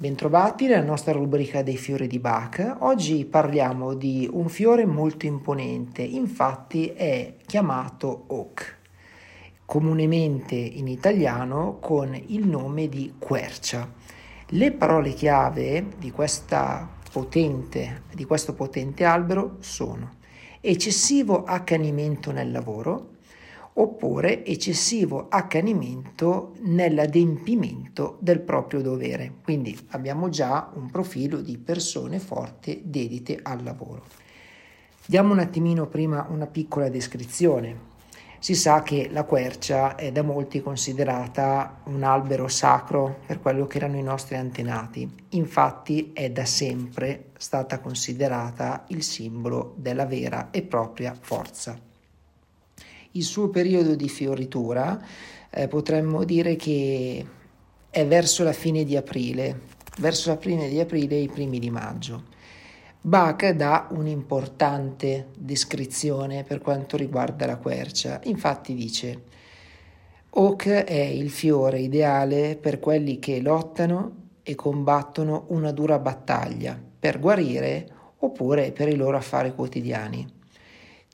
bentrovati nella nostra rubrica dei fiori di Bach. Oggi parliamo di un fiore molto imponente, infatti è chiamato oak, comunemente in italiano con il nome di quercia. Le parole chiave di, potente, di questo potente albero sono eccessivo accanimento nel lavoro oppure eccessivo accanimento nell'adempimento del proprio dovere. Quindi abbiamo già un profilo di persone forti dedite al lavoro. Diamo un attimino prima una piccola descrizione. Si sa che la quercia è da molti considerata un albero sacro per quello che erano i nostri antenati, infatti è da sempre stata considerata il simbolo della vera e propria forza. Il suo periodo di fioritura eh, potremmo dire che è verso la fine di aprile, verso la fine di aprile e i primi di maggio. Bach dà un'importante descrizione per quanto riguarda la quercia. Infatti dice: Oak è il fiore ideale per quelli che lottano e combattono una dura battaglia per guarire oppure per i loro affari quotidiani.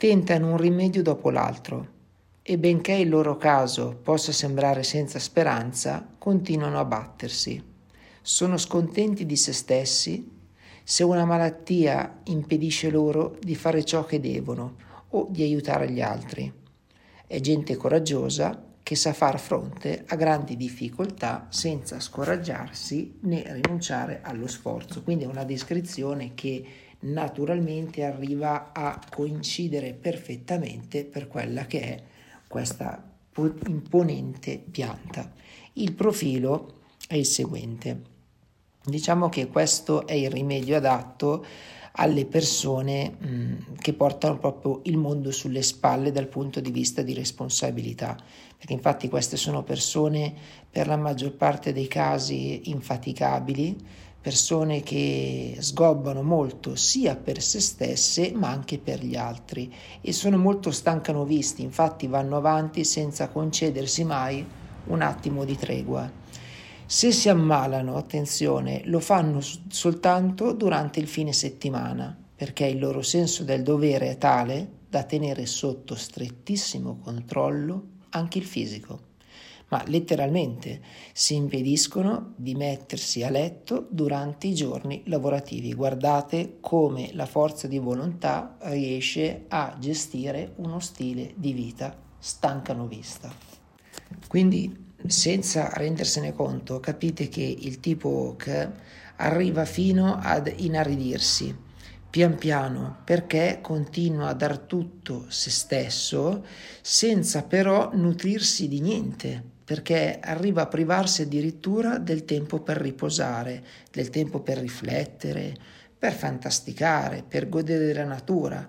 Tentano un rimedio dopo l'altro e benché il loro caso possa sembrare senza speranza, continuano a battersi. Sono scontenti di se stessi se una malattia impedisce loro di fare ciò che devono o di aiutare gli altri. È gente coraggiosa che sa far fronte a grandi difficoltà senza scoraggiarsi né rinunciare allo sforzo. Quindi è una descrizione che naturalmente arriva a coincidere perfettamente per quella che è questa imponente pianta. Il profilo è il seguente. Diciamo che questo è il rimedio adatto alle persone mh, che portano proprio il mondo sulle spalle dal punto di vista di responsabilità, perché infatti queste sono persone per la maggior parte dei casi infaticabili, persone che sgobbano molto sia per se stesse ma anche per gli altri e sono molto stancanovisti, infatti vanno avanti senza concedersi mai un attimo di tregua. Se si ammalano, attenzione, lo fanno soltanto durante il fine settimana, perché il loro senso del dovere è tale da tenere sotto strettissimo controllo anche il fisico. Ma letteralmente si impediscono di mettersi a letto durante i giorni lavorativi. Guardate come la forza di volontà riesce a gestire uno stile di vita stancanovista. Quindi senza rendersene conto, capite che il tipo Hawk arriva fino ad inaridirsi pian piano perché continua a dar tutto se stesso senza però nutrirsi di niente perché arriva a privarsi addirittura del tempo per riposare, del tempo per riflettere, per fantasticare, per godere della natura,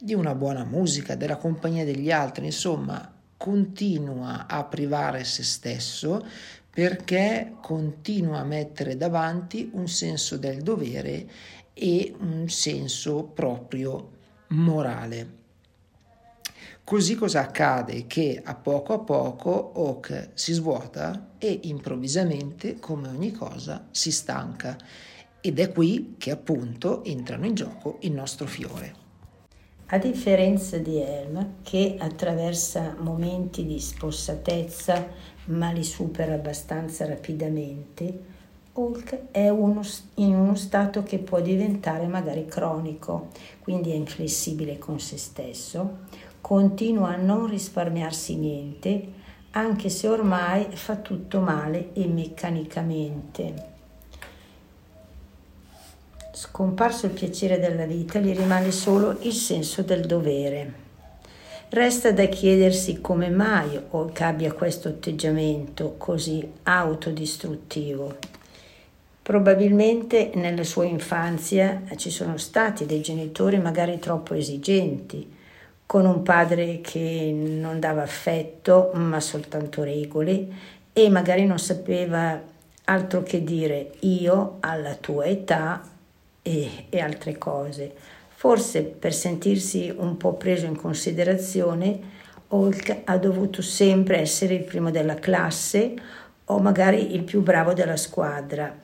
di una buona musica, della compagnia degli altri, insomma continua a privare se stesso perché continua a mettere davanti un senso del dovere e un senso proprio morale. Così cosa accade? Che a poco a poco Oak si svuota e improvvisamente, come ogni cosa, si stanca. Ed è qui che appunto entrano in gioco il nostro fiore. A differenza di Helm, che attraversa momenti di spossatezza ma li supera abbastanza rapidamente, Hulk è uno, in uno stato che può diventare magari cronico, quindi è inflessibile con se stesso, continua a non risparmiarsi niente, anche se ormai fa tutto male e meccanicamente. Scomparso il piacere della vita, gli rimane solo il senso del dovere. Resta da chiedersi come mai abbia questo atteggiamento così autodistruttivo. Probabilmente nella sua infanzia ci sono stati dei genitori magari troppo esigenti, con un padre che non dava affetto ma soltanto regole e magari non sapeva altro che dire io alla tua età e, e altre cose. Forse per sentirsi un po' preso in considerazione, Hulk ha dovuto sempre essere il primo della classe o magari il più bravo della squadra.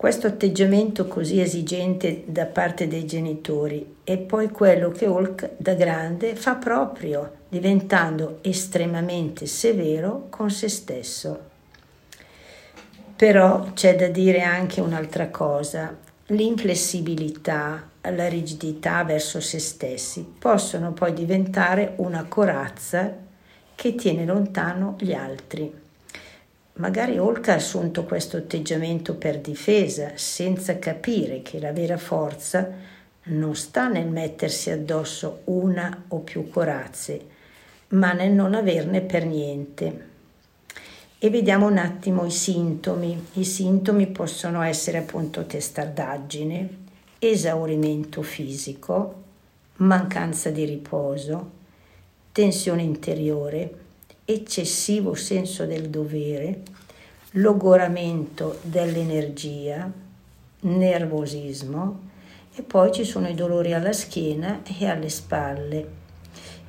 Questo atteggiamento così esigente da parte dei genitori è poi quello che Hulk da grande fa proprio, diventando estremamente severo con se stesso. Però c'è da dire anche un'altra cosa. L'inflessibilità, la rigidità verso se stessi possono poi diventare una corazza che tiene lontano gli altri. Magari Olka ha assunto questo atteggiamento per difesa, senza capire che la vera forza non sta nel mettersi addosso una o più corazze, ma nel non averne per niente. E vediamo un attimo i sintomi. I sintomi possono essere appunto testardaggine, esaurimento fisico, mancanza di riposo, tensione interiore, eccessivo senso del dovere, logoramento dell'energia, nervosismo e poi ci sono i dolori alla schiena e alle spalle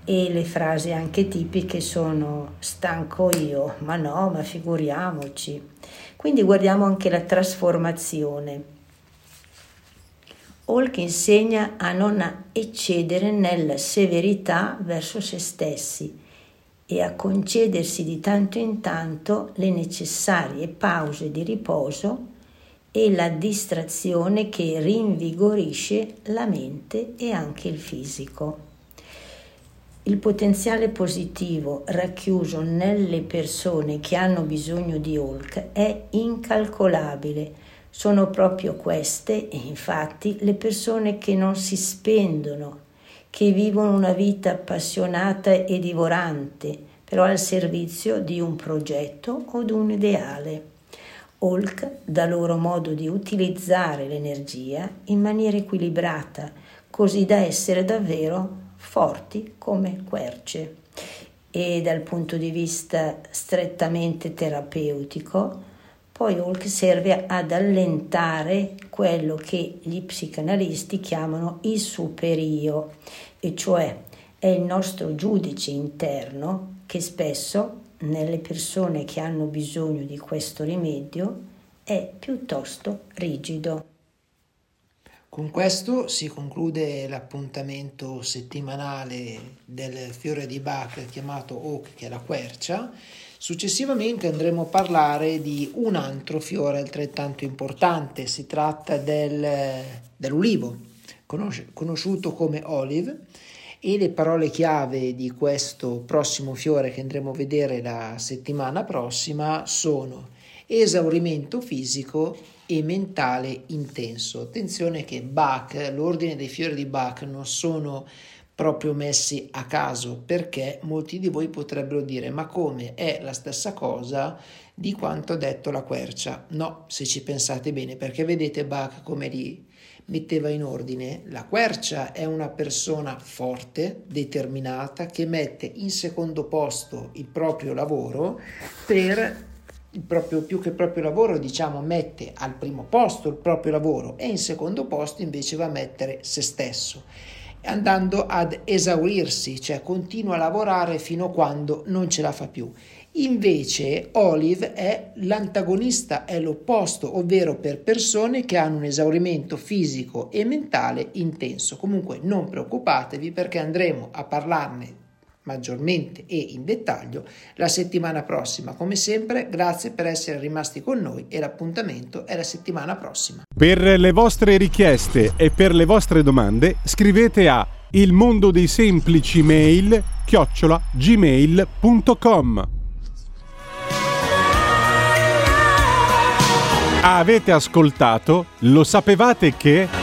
e le frasi anche tipiche sono stanco io, ma no, ma figuriamoci. Quindi guardiamo anche la trasformazione. Hulk insegna a non eccedere nella severità verso se stessi e a concedersi di tanto in tanto le necessarie pause di riposo e la distrazione che rinvigorisce la mente e anche il fisico. Il potenziale positivo racchiuso nelle persone che hanno bisogno di Hulk è incalcolabile. Sono proprio queste, infatti, le persone che non si spendono, che vivono una vita appassionata e divorante, però al servizio di un progetto o di un ideale. Hulk dà loro modo di utilizzare l'energia in maniera equilibrata, così da essere davvero forti come querce e dal punto di vista strettamente terapeutico poi Hulk serve ad allentare quello che gli psicanalisti chiamano il superio, e cioè è il nostro giudice interno che spesso nelle persone che hanno bisogno di questo rimedio è piuttosto rigido. Con questo si conclude l'appuntamento settimanale del fiore di Bach chiamato Oak, che è la quercia. Successivamente andremo a parlare di un altro fiore altrettanto importante, si tratta del, dell'ulivo, conosciuto come olive, e le parole chiave di questo prossimo fiore che andremo a vedere la settimana prossima sono esaurimento fisico e mentale intenso. Attenzione che Bach, l'ordine dei fiori di Bach non sono proprio messi a caso perché molti di voi potrebbero dire ma come è la stessa cosa di quanto ha detto la quercia? No, se ci pensate bene, perché vedete Bach come li metteva in ordine. La quercia è una persona forte, determinata, che mette in secondo posto il proprio lavoro per il proprio, più che proprio lavoro, diciamo, mette al primo posto il proprio lavoro e in secondo posto invece va a mettere se stesso, andando ad esaurirsi, cioè continua a lavorare fino a quando non ce la fa più. Invece Olive è l'antagonista, è l'opposto, ovvero per persone che hanno un esaurimento fisico e mentale intenso. Comunque non preoccupatevi perché andremo a parlarne maggiormente e in dettaglio la settimana prossima. Come sempre, grazie per essere rimasti con noi e l'appuntamento è la settimana prossima. Per le vostre richieste e per le vostre domande scrivete a il mondo dei semplici mail chiocciola gmail.com Avete ascoltato? Lo sapevate che...